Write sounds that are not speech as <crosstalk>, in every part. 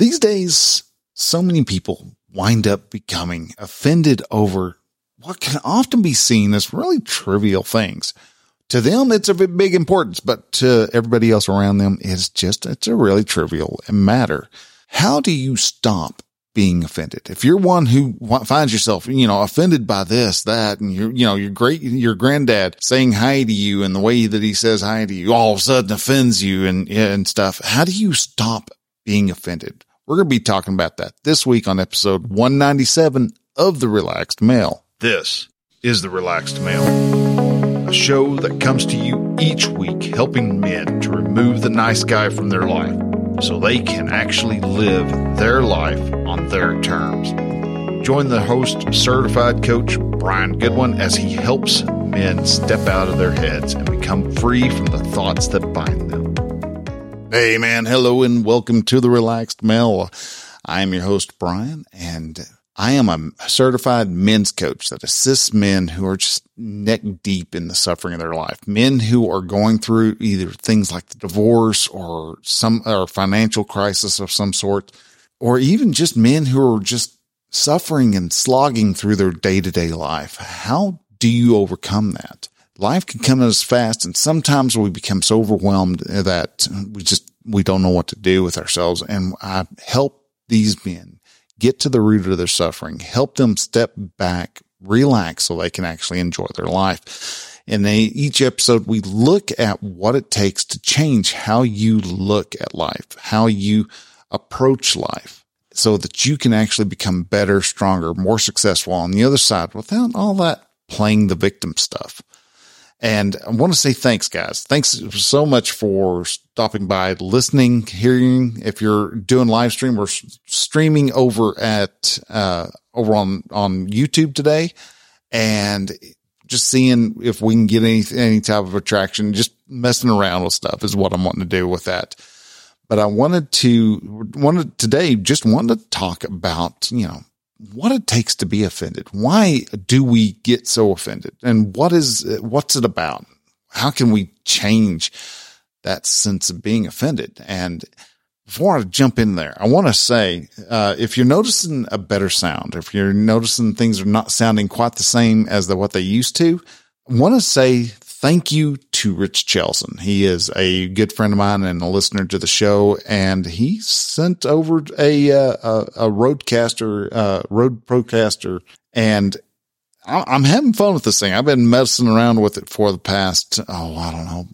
These days, so many people wind up becoming offended over what can often be seen as really trivial things. To them, it's of big importance, but to everybody else around them, it's just, it's a really trivial matter. How do you stop being offended? If you're one who finds yourself, you know, offended by this, that, and you're, you know, your great, your granddad saying hi to you and the way that he says hi to you all of a sudden offends you and, and stuff. How do you stop being offended? We're going to be talking about that this week on episode 197 of the Relaxed Male. This is the Relaxed Male, a show that comes to you each week helping men to remove the nice guy from their life so they can actually live their life on their terms. Join the host, certified coach Brian Goodwin, as he helps men step out of their heads and become free from the thoughts that bind them. Hey, man. Hello and welcome to the Relaxed Male. I am your host, Brian, and I am a certified men's coach that assists men who are just neck deep in the suffering of their life. Men who are going through either things like the divorce or some or financial crisis of some sort, or even just men who are just suffering and slogging through their day to day life. How do you overcome that? Life can come as fast and sometimes we become so overwhelmed that we just, we don't know what to do with ourselves. And I help these men get to the root of their suffering, help them step back, relax so they can actually enjoy their life. And in each episode, we look at what it takes to change how you look at life, how you approach life so that you can actually become better, stronger, more successful on the other side without all that playing the victim stuff. And I want to say thanks, guys. Thanks so much for stopping by, listening, hearing. If you're doing live stream, we're streaming over at, uh, over on, on YouTube today and just seeing if we can get any, any type of attraction, just messing around with stuff is what I'm wanting to do with that. But I wanted to, wanted today, just wanted to talk about, you know, what it takes to be offended. Why do we get so offended? And what is, what's it about? How can we change that sense of being offended? And before I jump in there, I want to say, uh, if you're noticing a better sound, if you're noticing things are not sounding quite the same as the, what they used to, I want to say thank you to Rich Chelson. He is a good friend of mine and a listener to the show, and he sent over a uh, a, a Rodecaster, uh, Rode Procaster, and I'm having fun with this thing. I've been messing around with it for the past oh I don't know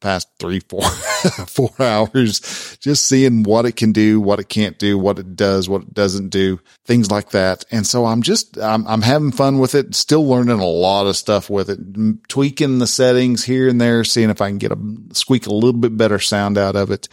past three, four, <laughs> four hours, just seeing what it can do, what it can't do, what it does, what it doesn't do, things like that. And so I'm just, I'm, I'm having fun with it, still learning a lot of stuff with it, tweaking the settings here and there, seeing if I can get a squeak a little bit better sound out of it.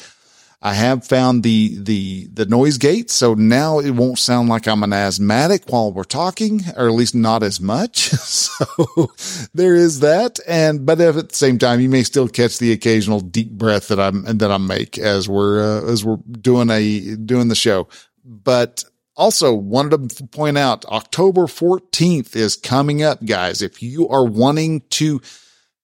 I have found the, the, the noise gate. So now it won't sound like I'm an asthmatic while we're talking, or at least not as much. <laughs> so there is that. And, but at the same time, you may still catch the occasional deep breath that I'm, that I make as we're, uh, as we're doing a, doing the show. But also wanted to point out October 14th is coming up, guys. If you are wanting to,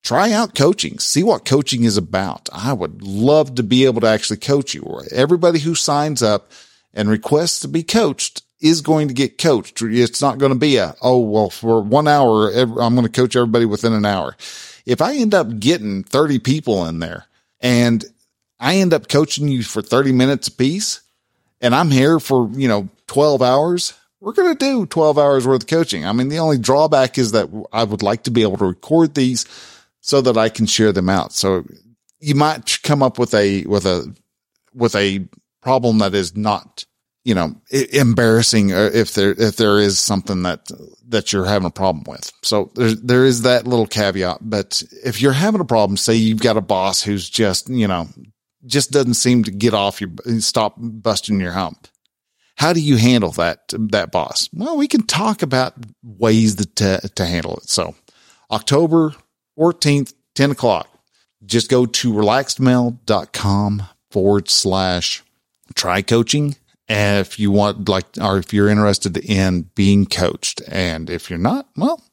try out coaching, see what coaching is about. I would love to be able to actually coach you. Everybody who signs up and requests to be coached is going to get coached. It's not going to be a, oh, well, for one hour, I'm going to coach everybody within an hour. If I end up getting 30 people in there and I end up coaching you for 30 minutes a piece and I'm here for, you know, 12 hours, we're going to do 12 hours worth of coaching. I mean, the only drawback is that I would like to be able to record these so that I can share them out. So you might come up with a, with a, with a problem that is not, you know, embarrassing uh, if there, if there is something that, that you're having a problem with. So there, there is that little caveat. But if you're having a problem, say you've got a boss who's just, you know, just doesn't seem to get off your, stop busting your hump. How do you handle that, that boss? Well, we can talk about ways to, to handle it. So October 14th, 10 o'clock. Just go to relaxedmale.com forward slash try coaching. If you want, like, or if you're interested in being coached, and if you're not, well,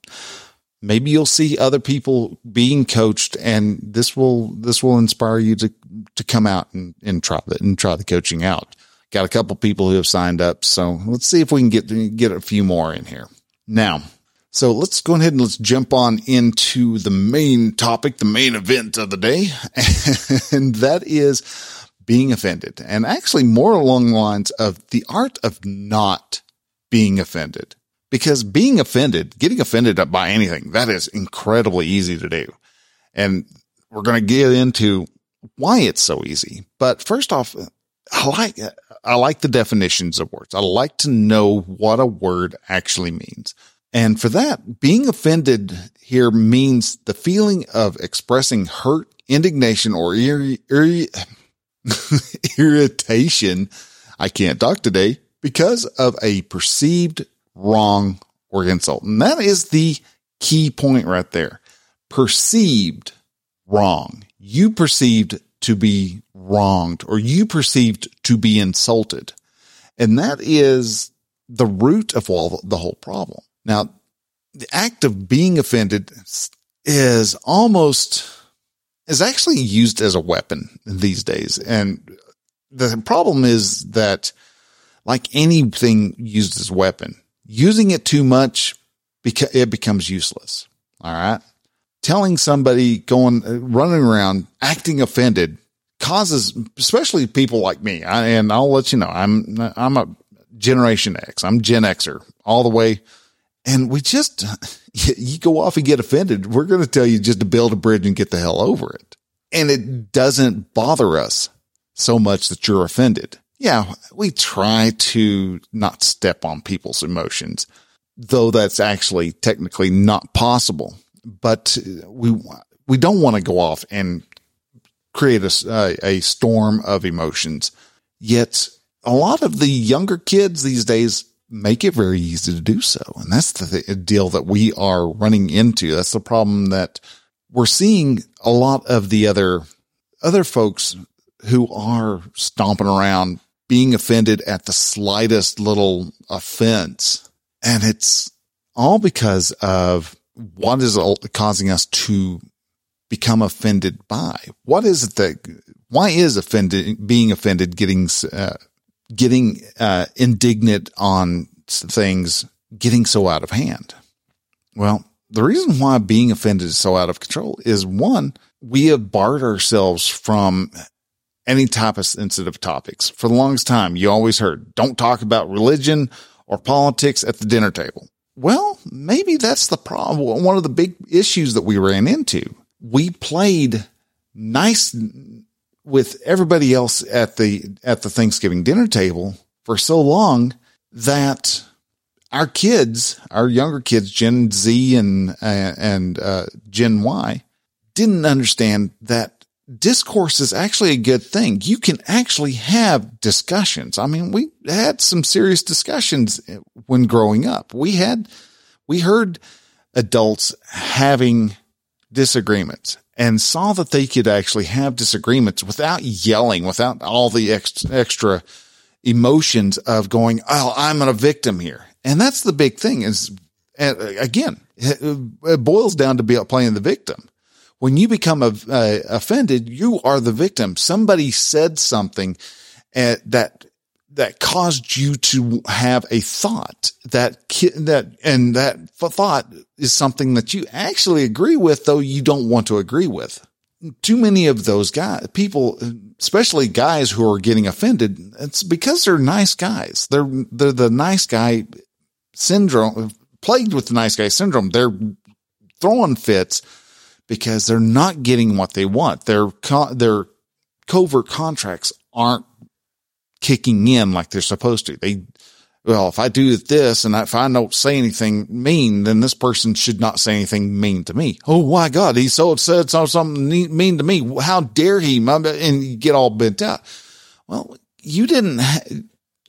maybe you'll see other people being coached, and this will this will inspire you to to come out and, and try the and try the coaching out. Got a couple people who have signed up. So let's see if we can get, get a few more in here. Now, so let's go ahead and let's jump on into the main topic, the main event of the day. <laughs> and that is being offended and actually more along the lines of the art of not being offended because being offended, getting offended by anything, that is incredibly easy to do. And we're going to get into why it's so easy. But first off, I like, I like the definitions of words. I like to know what a word actually means. And for that, being offended here means the feeling of expressing hurt, indignation, or ir- ir- <laughs> irritation. I can't talk today because of a perceived wrong or insult. And that is the key point right there. Perceived wrong. You perceived to be wronged or you perceived to be insulted. And that is the root of all the whole problem. Now, the act of being offended is almost is actually used as a weapon these days. And the problem is that like anything used as a weapon, using it too much, because it becomes useless. All right. Telling somebody going, uh, running around, acting offended causes, especially people like me. I, and I'll let you know, I'm, I'm a generation X. I'm Gen Xer all the way. And we just, <laughs> you go off and get offended. We're going to tell you just to build a bridge and get the hell over it. And it doesn't bother us so much that you're offended. Yeah, we try to not step on people's emotions, though that's actually technically not possible. But we, we don't want to go off and create a, a storm of emotions. Yet a lot of the younger kids these days make it very easy to do so. And that's the deal that we are running into. That's the problem that we're seeing a lot of the other, other folks who are stomping around being offended at the slightest little offense. And it's all because of what is causing us to become offended by? What is it that, why is offended, being offended, getting, uh, getting, uh, indignant on things getting so out of hand? Well, the reason why being offended is so out of control is one, we have barred ourselves from any type of sensitive topics. For the longest time, you always heard, don't talk about religion or politics at the dinner table. Well, maybe that's the problem. One of the big issues that we ran into we played nice with everybody else at the at the Thanksgiving dinner table for so long that our kids, our younger kids, Gen Z and uh, and uh, Gen Y, didn't understand that discourse is actually a good thing. You can actually have discussions. I mean, we had some serious discussions when growing up. We had we heard adults having disagreements and saw that they could actually have disagreements without yelling, without all the ex- extra emotions of going, Oh, I'm a victim here. And that's the big thing is, again, it boils down to be playing the victim. When you become uh, offended, you are the victim. Somebody said something uh, that that caused you to have a thought that that and that thought is something that you actually agree with though you don't want to agree with. Too many of those guys people especially guys who are getting offended it's because they're nice guys. They're they're the nice guy syndrome plagued with the nice guy syndrome. They're throwing fits because they're not getting what they want. Their their covert contracts aren't kicking in like they're supposed to. They, well, if I do this and if I don't say anything mean, then this person should not say anything mean to me. Oh my God, he's so upset, so something mean to me. How dare he? And you get all bent out. Well, you didn't,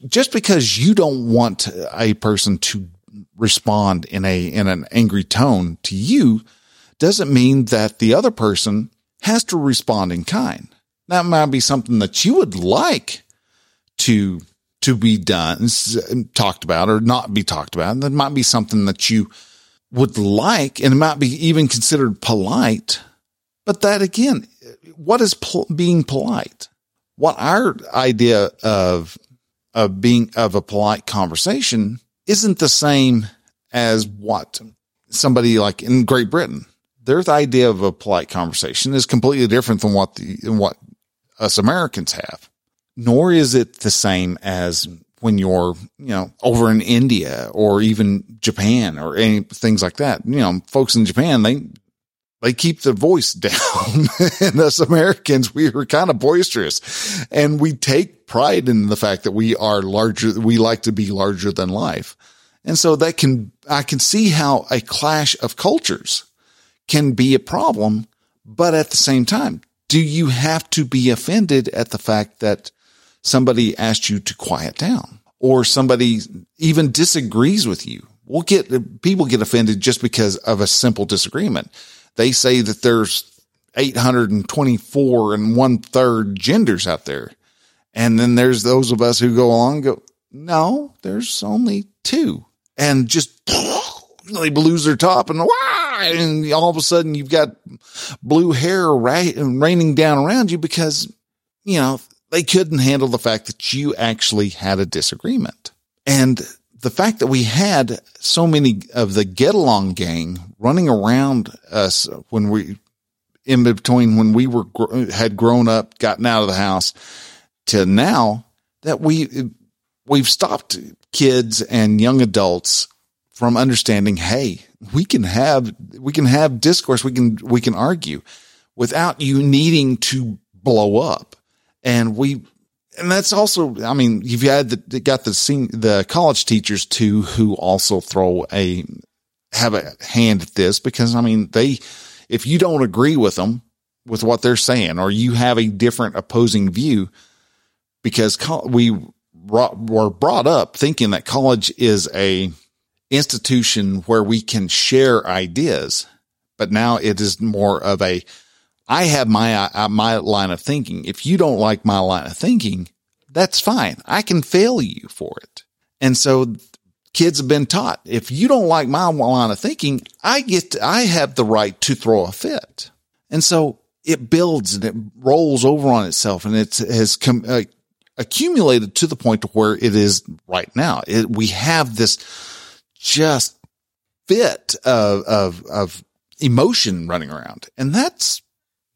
just because you don't want a person to respond in a, in an angry tone to you doesn't mean that the other person has to respond in kind. That might be something that you would like to to be done, talked about, or not be talked about. That might be something that you would like, and it might be even considered polite. But that again, what is being polite? What our idea of of being of a polite conversation isn't the same as what somebody like in Great Britain. Their idea of a polite conversation is completely different than what the what us Americans have. Nor is it the same as when you're, you know, over in India or even Japan or any things like that. You know, folks in Japan, they they keep their voice <laughs> down. and us Americans, we are kind of boisterous and we take pride in the fact that we are larger. We like to be larger than life. And so that can, I can see how a clash of cultures can be a problem. But at the same time, do you have to be offended at the fact that somebody asked you to quiet down or somebody even disagrees with you? We'll get people get offended just because of a simple disagreement. They say that there's 824 and one third genders out there. And then there's those of us who go along go, no, there's only two and just <laughs> they lose their top and and all of a sudden you've got blue hair raining down around you because, you know, they couldn't handle the fact that you actually had a disagreement. And the fact that we had so many of the get along gang running around us when we, in between when we were, had grown up, gotten out of the house to now that we, we've stopped kids and young adults from understanding, Hey, we can have, we can have discourse. We can, we can argue without you needing to blow up. And we, and that's also, I mean, you've had the, got the, the college teachers too, who also throw a, have a hand at this because I mean, they, if you don't agree with them with what they're saying, or you have a different opposing view, because we were brought up thinking that college is a institution where we can share ideas, but now it is more of a, I have my, uh, my line of thinking. If you don't like my line of thinking, that's fine. I can fail you for it. And so kids have been taught, if you don't like my line of thinking, I get, to, I have the right to throw a fit. And so it builds and it rolls over on itself and it has uh, accumulated to the point to where it is right now. It, we have this just fit of, of, of emotion running around. And that's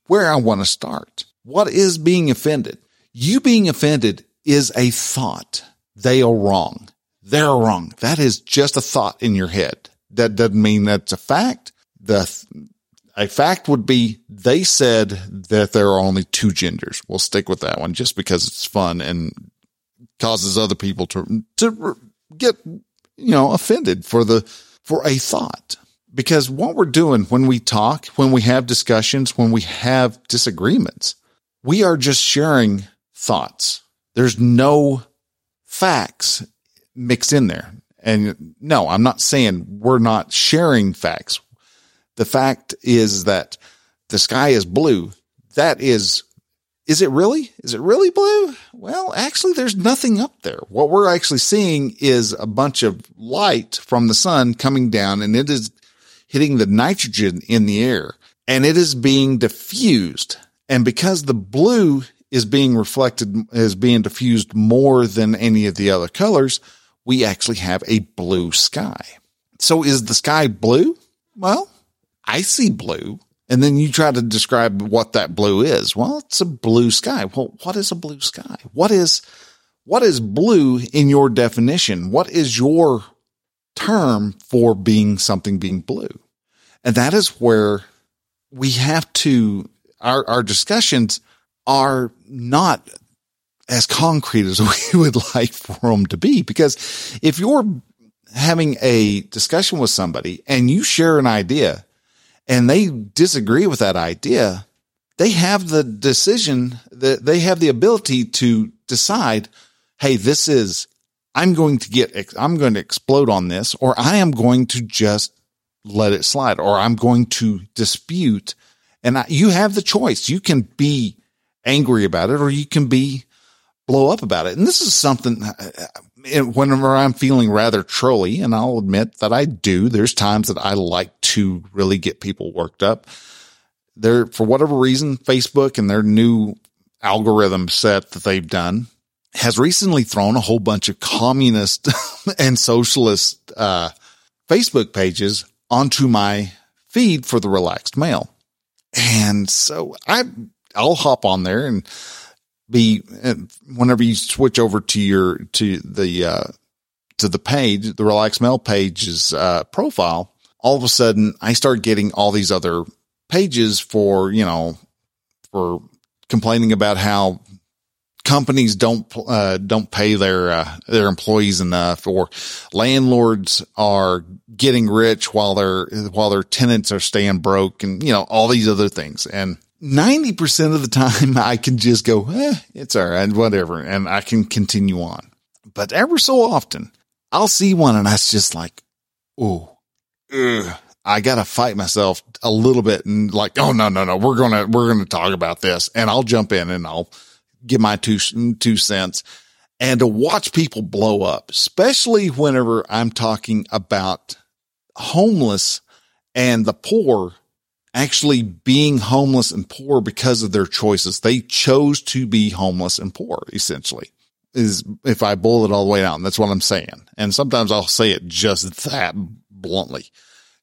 where I want to start. What is being offended? You being offended is a thought. They are wrong. They're wrong. That is just a thought in your head. That doesn't mean that's a fact. The, a fact would be they said that there are only two genders. We'll stick with that one just because it's fun and causes other people to, to get, you know, offended for the, for a thought because what we're doing when we talk, when we have discussions, when we have disagreements, we are just sharing thoughts. There's no facts mixed in there. And no, I'm not saying we're not sharing facts. The fact is that the sky is blue. That is, is it really? Is it really blue? Well, actually, there's nothing up there. What we're actually seeing is a bunch of light from the sun coming down and it is hitting the nitrogen in the air and it is being diffused. And because the blue is being reflected, is being diffused more than any of the other colors, we actually have a blue sky. So is the sky blue? Well, I see blue. And then you try to describe what that blue is. Well, it's a blue sky. Well, what is a blue sky? What is, what is blue in your definition? What is your term for being something being blue. And that is where we have to, our, our discussions are not as concrete as <laughs> we would like for them to be. Because if you're having a discussion with somebody and you share an idea and they disagree with that idea, they have the decision that they have the ability to decide, Hey, this is I'm going to get, I'm going to explode on this, or I am going to just let it slide, or I'm going to dispute. And I, you have the choice. You can be angry about it, or you can be blow up about it. And this is something uh, whenever I'm feeling rather trolly, and I'll admit that I do, there's times that I like to really get people worked up. There, for whatever reason, Facebook and their new algorithm set that they've done has recently thrown a whole bunch of communist <laughs> and socialist, uh, Facebook pages onto my feed for the relaxed male. And so I, I'll hop on there and be, whenever you switch over to your, to the, uh, to the page, the relaxed mail page's, uh, profile, all of a sudden I start getting all these other pages for, you know, for complaining about how companies don't uh, don't pay their uh, their employees enough, or landlords are getting rich while their while their tenants are staying broke, and you know all these other things. And ninety percent of the time, <laughs> I can just go, eh, it's all right, whatever, and I can continue on. But ever so often, I'll see one, and I just like, oh, I gotta fight myself a little bit, and like, oh no, no, no, we're gonna we're gonna talk about this, and I'll jump in and I'll give my two, two cents and to watch people blow up, especially whenever I'm talking about homeless and the poor actually being homeless and poor because of their choices. They chose to be homeless and poor, essentially, is if I boil it all the way down. That's what I'm saying. And sometimes I'll say it just that bluntly,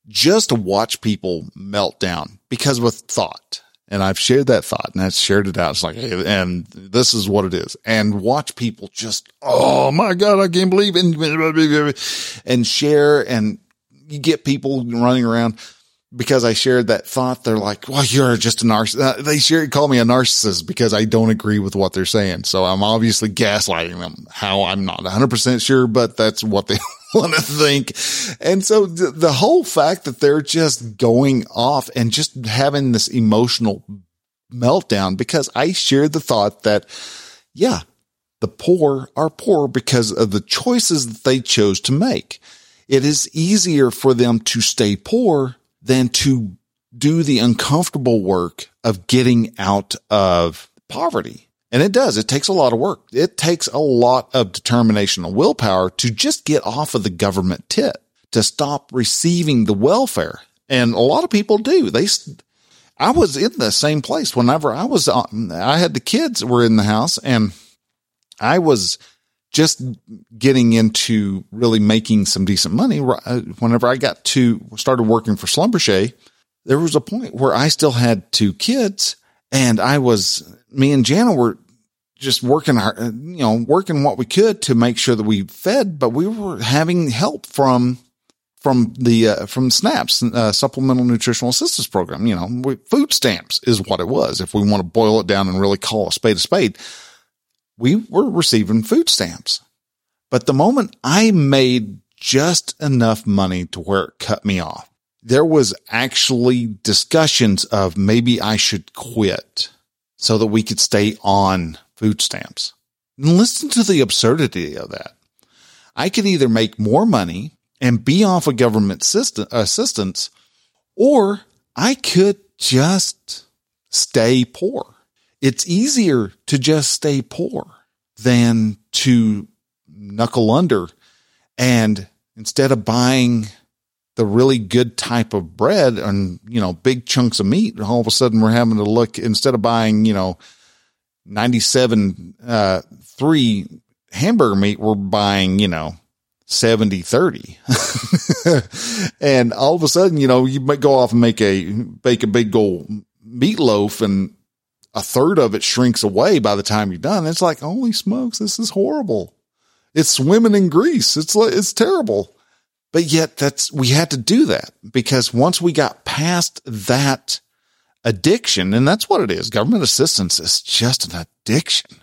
just to watch people melt down because with thought and I've shared that thought and I've shared it out. It's like, and this is what it is. And watch people just, oh my God, I can't believe it. And share and you get people running around because I shared that thought. They're like, well, you're just a narcissist. Uh, they share, call me a narcissist because I don't agree with what they're saying. So I'm obviously gaslighting them how I'm not 100% sure, but that's what they <laughs> <laughs> want to think. And so th- the whole fact that they're just going off and just having this emotional meltdown because I shared the thought that, yeah, the poor are poor because of the choices that they chose to make. It is easier for them to stay poor than to do the uncomfortable work of getting out of poverty. And it does. It takes a lot of work. It takes a lot of determination and willpower to just get off of the government tit, to stop receiving the welfare. And a lot of people do. They, I was in the same place whenever I was I had the kids were in the house and I was just getting into really making some decent money. Uh, whenever I got to started working for Schlumberger, there was a point where I still had two kids and I was, me and Jana were just working our, uh, you know, working what we could to make sure that we fed, but we were having help from, from the, uh, from SNAPS, uh, supplemental nutritional assistance program. You know, we, food stamps is what it was. If we want to boil it down and really call a spade a spade, we were receiving food stamps. But the moment I made just enough money to where it cut me off, there was actually discussions of maybe I should quit so that we could stay on food stamps. And listen to the absurdity of that. I could either make more money and be off of government system, assistance, or I could just stay poor. It's easier to just stay poor than to knuckle under. And instead of buying the really good type of bread and, you know, big chunks of meat, all of a sudden we're having to look, instead of buying, you know, 97, uh, three hamburger meat, we're buying, you know, 70, 30. <laughs> and all of a sudden, you know, you might go off and make a, bake a big gold meatloaf and a third of it shrinks away by the time you're done. It's like, holy smokes, this is horrible. It's swimming in grease. It's like, it's terrible. But yet that's, we had to do that because once we got past that addiction, and that's what it is. Government assistance is just an addiction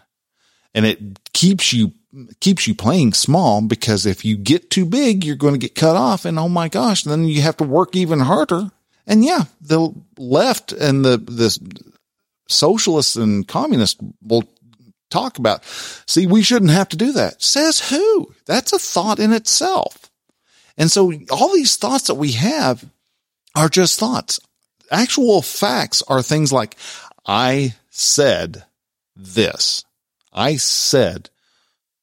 and it keeps you, keeps you playing small because if you get too big, you're going to get cut off. And oh my gosh, then you have to work even harder. And yeah, the left and the, this socialists and communists will talk about, see, we shouldn't have to do that. Says who? That's a thought in itself. And so all these thoughts that we have are just thoughts actual facts are things like, I said this. I said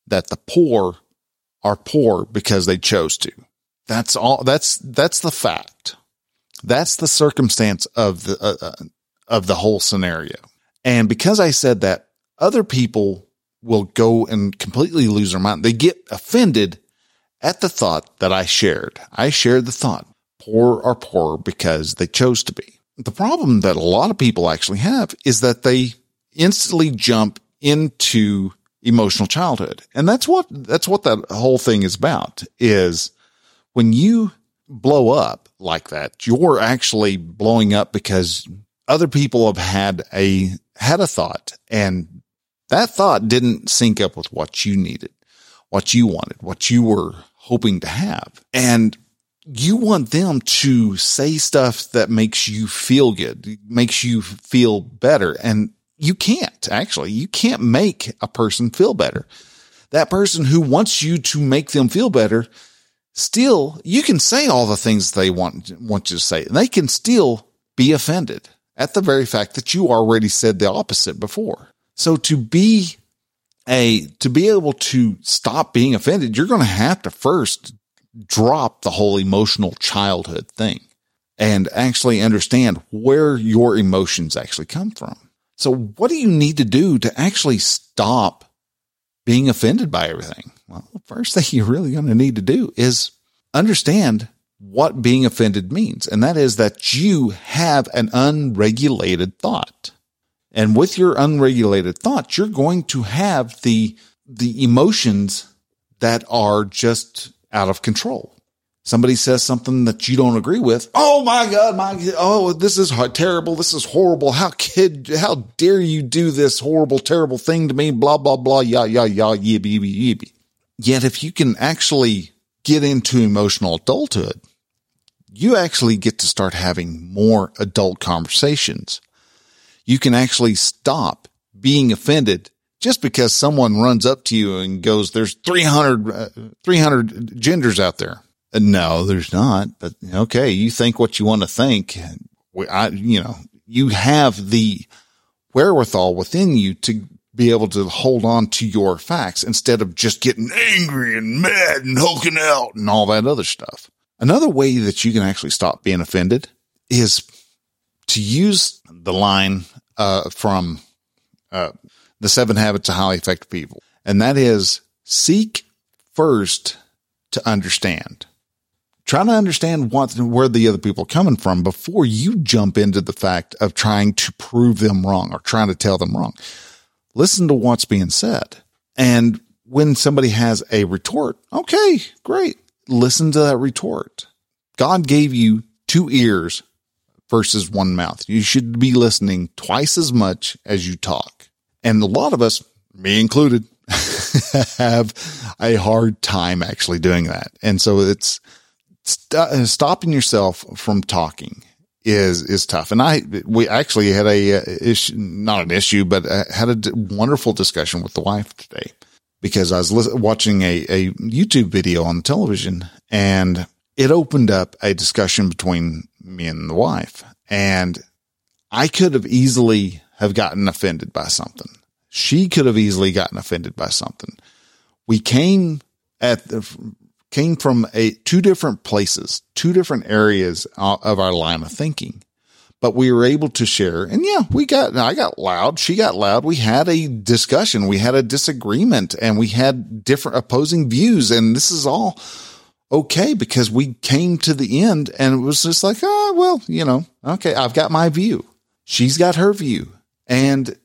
that the poor are poor because they chose to. That's all. That's, that's the fact. That's the circumstance of the, uh, uh, of the whole scenario. And because I said that other people will go and completely lose their mind. They get offended at the thought that I shared. I shared the thought. Poor are poor because they chose to be. The problem that a lot of people actually have is that they instantly jump into emotional childhood. And that's what, that's what that whole thing is about is when you blow up like that, you're actually blowing up because other people have had a, had a thought and that thought didn't sync up with what you needed, what you wanted, what you were hoping to have. And you want them to say stuff that makes you feel good, makes you feel better. And you can't actually, you can't make a person feel better. That person who wants you to make them feel better, still, you can say all the things they want, want you to say. And they can still be offended at the very fact that you already said the opposite before. So to be a, to be able to stop being offended, you're going to have to first drop the whole emotional childhood thing and actually understand where your emotions actually come from. So what do you need to do to actually stop being offended by everything? Well, the first thing <laughs> you're really going to need to do is understand what being offended means. And that is that you have an unregulated thought. And with your unregulated thought, you're going to have the, the emotions that are just out of control. Somebody says something that you don't agree with. Oh my God, my, oh, this is terrible. This is horrible. How kid, how dare you do this horrible, terrible thing to me? Blah, blah, blah, yah, yah, yah, yibby, yibby, yibby. Yet if you can actually get into emotional adulthood, you actually get to start having more adult conversations. You can actually stop being offended just because someone runs up to you and goes, there's 300, uh, 300 genders out there. No, there's not. But okay, you think what you want to think. I, you know, you have the wherewithal within you to be able to hold on to your facts instead of just getting angry and mad and hulking out and all that other stuff. Another way that you can actually stop being offended is to use the line uh, from uh, the seven habits of highly effective people. And that is seek first to understand try to understand what, where the other people are coming from before you jump into the fact of trying to prove them wrong or trying to tell them wrong. Listen to what's being said. And when somebody has a retort, okay, great. Listen to that retort. God gave you two ears versus one mouth. You should be listening twice as much as you talk. And a lot of us, me included, <laughs> have a hard time actually doing that. And so it's, st- stopping yourself from talking is is tough. And I we actually had a uh, issue, not an issue, but uh, had a d- wonderful discussion with the wife today because I was li- watching a a YouTube video on television and it opened up a discussion between me and the wife, and I could have easily have gotten offended by something. She could have easily gotten offended by something. We came at the came from a two different places, two different areas of our line of thinking. But we were able to share and yeah, we got, I got loud. She got loud. We had a discussion. We had a disagreement and we had different opposing views. And this is all okay because we came to the end and it was just like, oh, well, you know, okay, I've got my view. She's got her view. And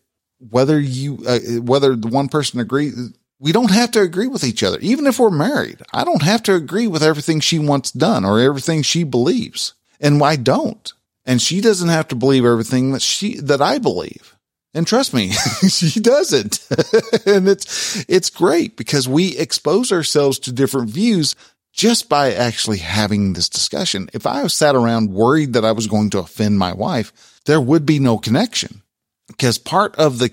whether you, uh, whether the one person agrees, we don't have to agree with each other. Even if we're married, I don't have to agree with everything she wants done or everything she believes. And I don't. And she doesn't have to believe everything that she, that I believe. And trust me, <laughs> she doesn't. <laughs> and it's, it's great because we expose ourselves to different views just by actually having this discussion. If I sat around worried that I was going to offend my wife, there would be no connection because part of the,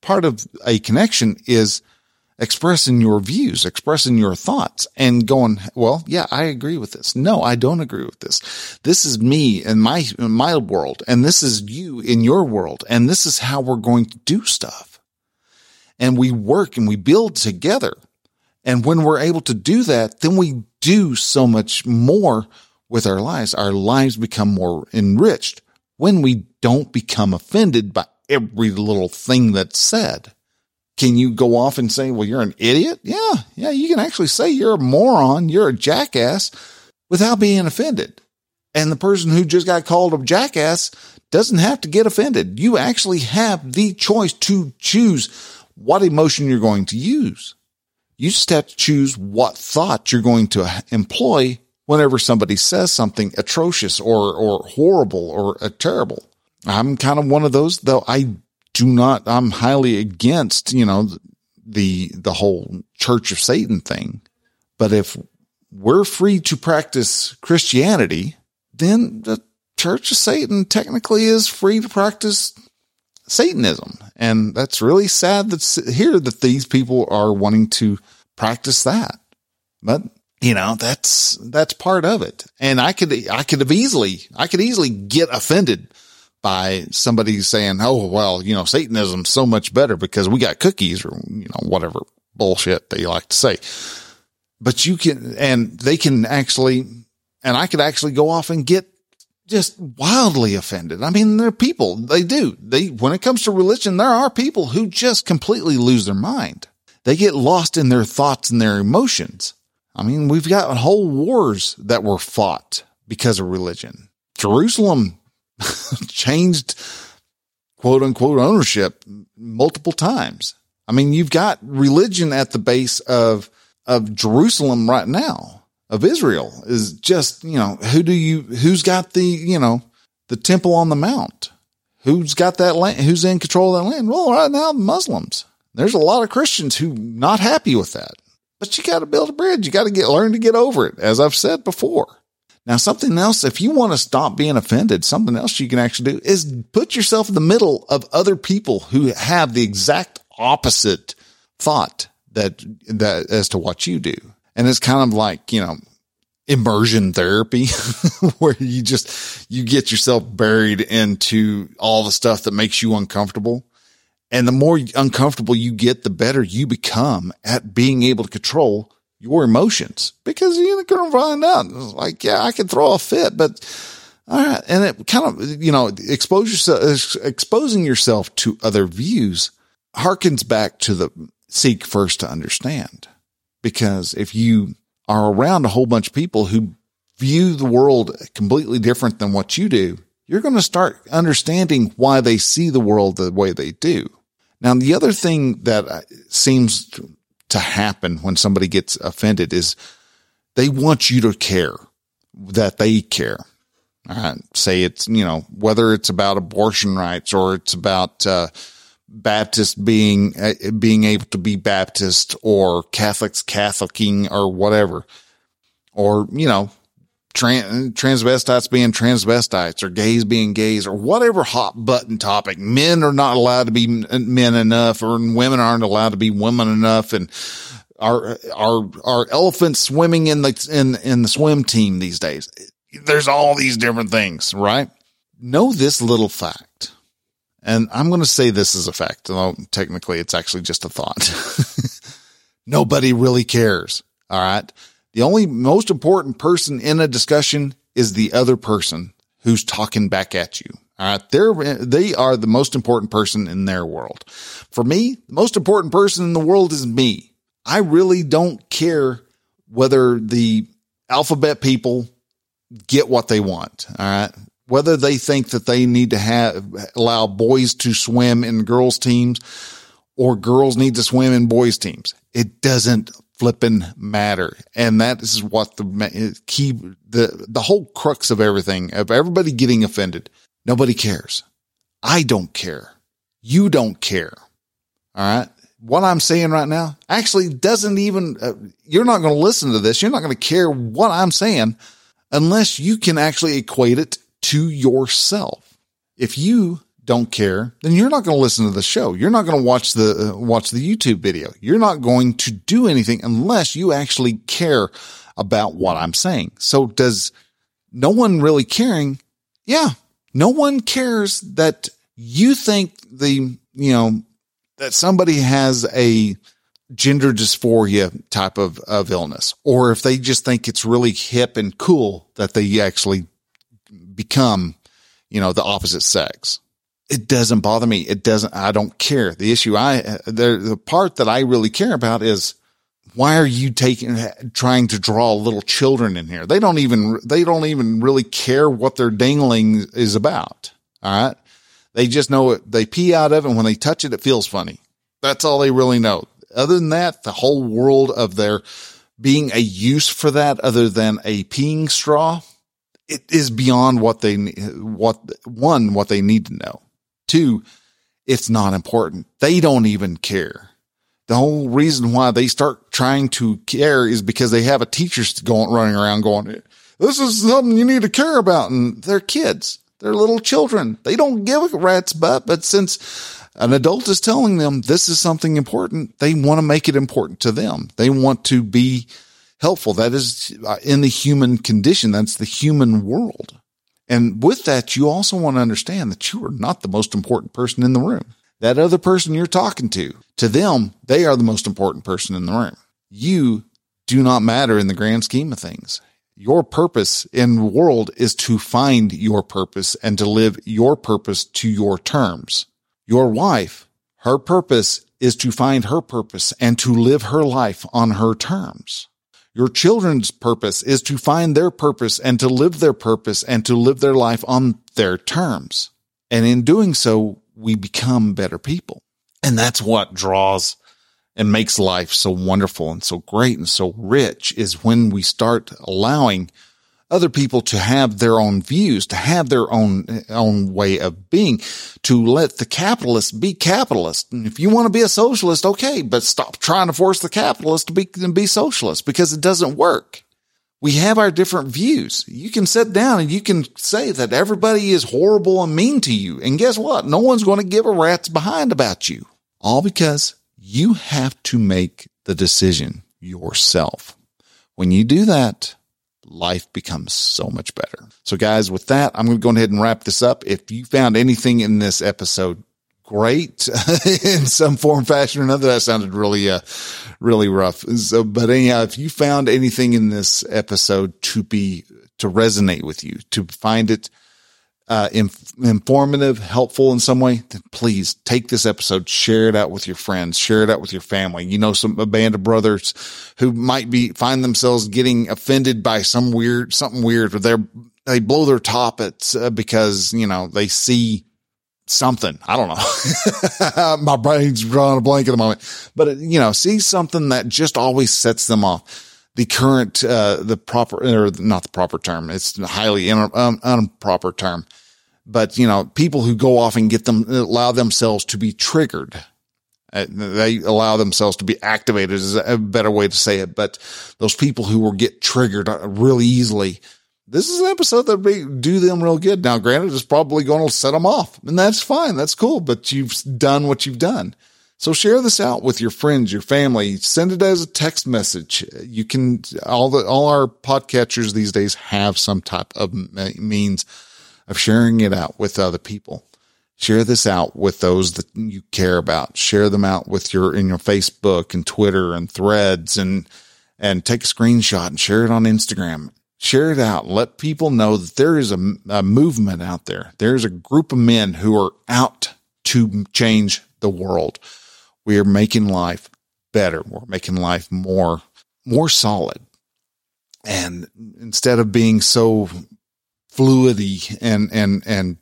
part of a connection is expressing your views, expressing your thoughts and going, well, yeah, I agree with this. No, I don't agree with this. This is me in my, in my world and this is you in your world. And this is how we're going to do stuff. And we work and we build together. And when we're able to do that, then we do so much more with our lives. Our lives become more enriched when we don't become offended by every little thing that's said Can you go off and say, well, you're an idiot? Yeah. Yeah. You can actually say you're a moron. You're a jackass without being offended. And the person who just got called a jackass doesn't have to get offended. You actually have the choice to choose what emotion you're going to use. You just have to choose what thought you're going to employ whenever somebody says something atrocious or, or horrible or uh, terrible. I'm kind of one of those, though I do not, I'm highly against, you know, the, the whole church of Satan thing. But if we're free to practice Christianity, then the church of Satan technically is free to practice Satanism. And that's really sad that here that these people are wanting to practice that. But you know, that's, that's part of it. And I could, I could have easily, I could easily get offended by somebody saying, Oh, well, you know, Satanism's so much better because we got cookies or, you know, whatever bullshit they like to say. But you can, and they can actually, and I could actually go off and get just wildly offended. I mean, they're people. They do. They, when it comes to religion, there are people who just completely lose their mind. They get lost in their thoughts and their emotions. I mean, we've got whole wars that were fought because of religion. Jerusalem <laughs> changed quote unquote ownership multiple times. I mean, you've got religion at the base of, of Jerusalem right now, of Israel is just, you know, who do you, who's got the, you know, the temple on the mount? Who's got that land? Who's in control of that land? Well, right now, Muslims. There's a lot of Christians who not happy with that. But you got to build a bridge. You got to get, learn to get over it, as I've said before. Now, something else, if you want to stop being offended, something else you can actually do is put yourself in the middle of other people who have the exact opposite thought that, that as to what you do. And it's kind of like, you know, immersion therapy <laughs> where you just, you get yourself buried into all the stuff that makes you uncomfortable. And the more uncomfortable you get, the better you become at being able to control your emotions because you're going to find out. Like, yeah, I can throw a fit, but all right. And it kind of, you know, expose yourself, exposing yourself to other views harkens back to the seek first to understand. Because if you are around a whole bunch of people who view the world completely different than what you do, you're going to start understanding why they see the world the way they do. Now, the other thing that uh, seems to happen when somebody gets offended is they want you to care that they care. say it's, you know, whether it's about abortion rights or it's about, uh, Baptist being, uh, being able to be Baptist or Catholics Catholicing or whatever. Or, you know, trans, transvestites being transvestites or gays being gays or whatever hot button topic. Men are not allowed to be uh, men enough or women aren't allowed to be women enough. And our, our, our elephants swimming in the, in, in the swim team these days. There's all these different things, right? Know this little fact. And I'm going to say this is a fact, although technically it's actually just a thought. <laughs> Nobody really cares. All right. The only most important person in a discussion is the other person who's talking back at you. All right. They're, they are the most important person in their world. For me, the most important person in the world is me. I really don't care whether the alphabet people get what they want. All right. Whether they think that they need to have, allow boys to swim in girls teams or girls need to swim in boys teams. It doesn't flipping matter. And that is what the key, the, the whole crux of everything, of everybody getting offended. Nobody cares. I don't care. You don't care. All right. What I'm saying right now actually doesn't even, uh, you're not going to listen to this. You're not going to care what I'm saying unless you can actually equate it to yourself. If you don't care, then you're not going to listen to the show. You're not going to watch the uh, watch the YouTube video. You're not going to do anything unless you actually care about what I'm saying. So does no one really caring? Yeah, no one cares that you think the, you know, that somebody has a gender dysphoria type of, of illness, or if they just think it's really hip and cool that they actually become, you know, the opposite sex it doesn't bother me. It doesn't, I don't care. The issue I, the, the part that I really care about is why are you taking, trying to draw little children in here? They don't even, they don't even really care what their dangling is about. All right. They just know it. They pee out of it. And when they touch it, it feels funny. That's all they really know. Other than that, the whole world of their being a use for that other than a peeing straw, it is beyond what they, what one, what they need to know. Two, it's not important. They don't even care. The whole reason why they start trying to care is because they have a teacher going running around going, this is something you need to care about. And they're kids. They're little children. They don't give a rat's butt. But since an adult is telling them this is something important, they want to make it important to them. They want to be helpful. That is uh, in the human condition. That's the human world. And with that, you also want to understand that you are not the most important person in the room. That other person you're talking to, to them, they are the most important person in the room. You do not matter in the grand scheme of things. Your purpose in the world is to find your purpose and to live your purpose to your terms. Your wife, her purpose is to find her purpose and to live her life on her terms. Your children's purpose is to find their purpose and to live their purpose and to live their life on their terms. And in doing so, we become better people. And that's what draws and makes life so wonderful and so great and so rich is when we start allowing other people to have their own views, to have their own, own way of being, to let the capitalist be capitalist. And if you want to be a socialist, okay, but stop trying to force the capitalist to be, to be socialist because it doesn't work. We have our different views. You can sit down and you can say that everybody is horrible and mean to you. And guess what? No one's going to give a rat's behind about you. All because you have to make the decision yourself. When you do that, life becomes so much better. So guys, with that, I'm going to go ahead and wrap this up. If you found anything in this episode great <laughs> in some form, fashion or another, that sounded really, uh, really rough. So, but anyhow, if you found anything in this episode to be, to resonate with you, to find it, uh, inf- informative, helpful in some way, then please take this episode, share it out with your friends, share it out with your family. You know, some a band of brothers who might be find themselves getting offended by some weird, something weird, or they're they blow their top at uh, because you know they see something. I don't know. <laughs> My brain's drawing a blank at the moment, but you know, see something that just always sets them off the current, uh, the proper, or not the proper term. It's highly improper term, but you know, people who go off and get them, allow themselves to be triggered. Uh, they allow themselves to be activated is a better way to say it. But those people who will get triggered uh, really easily, this is an episode that would do them real good. Now, granted, it's probably going to set them off and that's fine. That's cool. But you've done what you've done. So share this out with your friends, your family. Send it as a text message. You can all the all our podcatchers these days have some type of means of sharing it out with other people. Share this out with those that you care about. Share them out with your in your Facebook and Twitter and Threads and and take a screenshot and share it on Instagram. Share it out. Let people know that there is a, a movement out there. There's a group of men who are out to change the world we are making life better. We're making life more, more solid. And instead of being so fluidy and, and, and,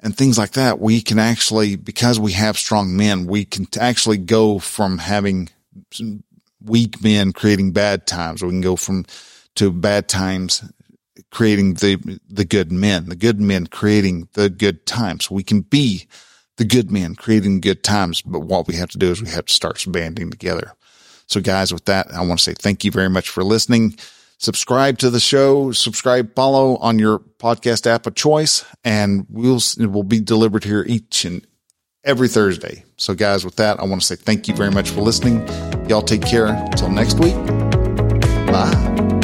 and things like that, we can actually, because we have strong men, we can actually go from having weak men creating bad times. We can go from to bad times creating the, the good men, the good men creating the good times. We can be the good men creating good times. But what we have to do is we have to start banding together. So guys, with that, I want to say thank you very much for listening. Subscribe to the show, subscribe, follow on your podcast app of choice, and we'll, it will be delivered here each and every Thursday. So guys, with that, I want to say thank you very much for listening. Y'all take care. Until next week. Bye.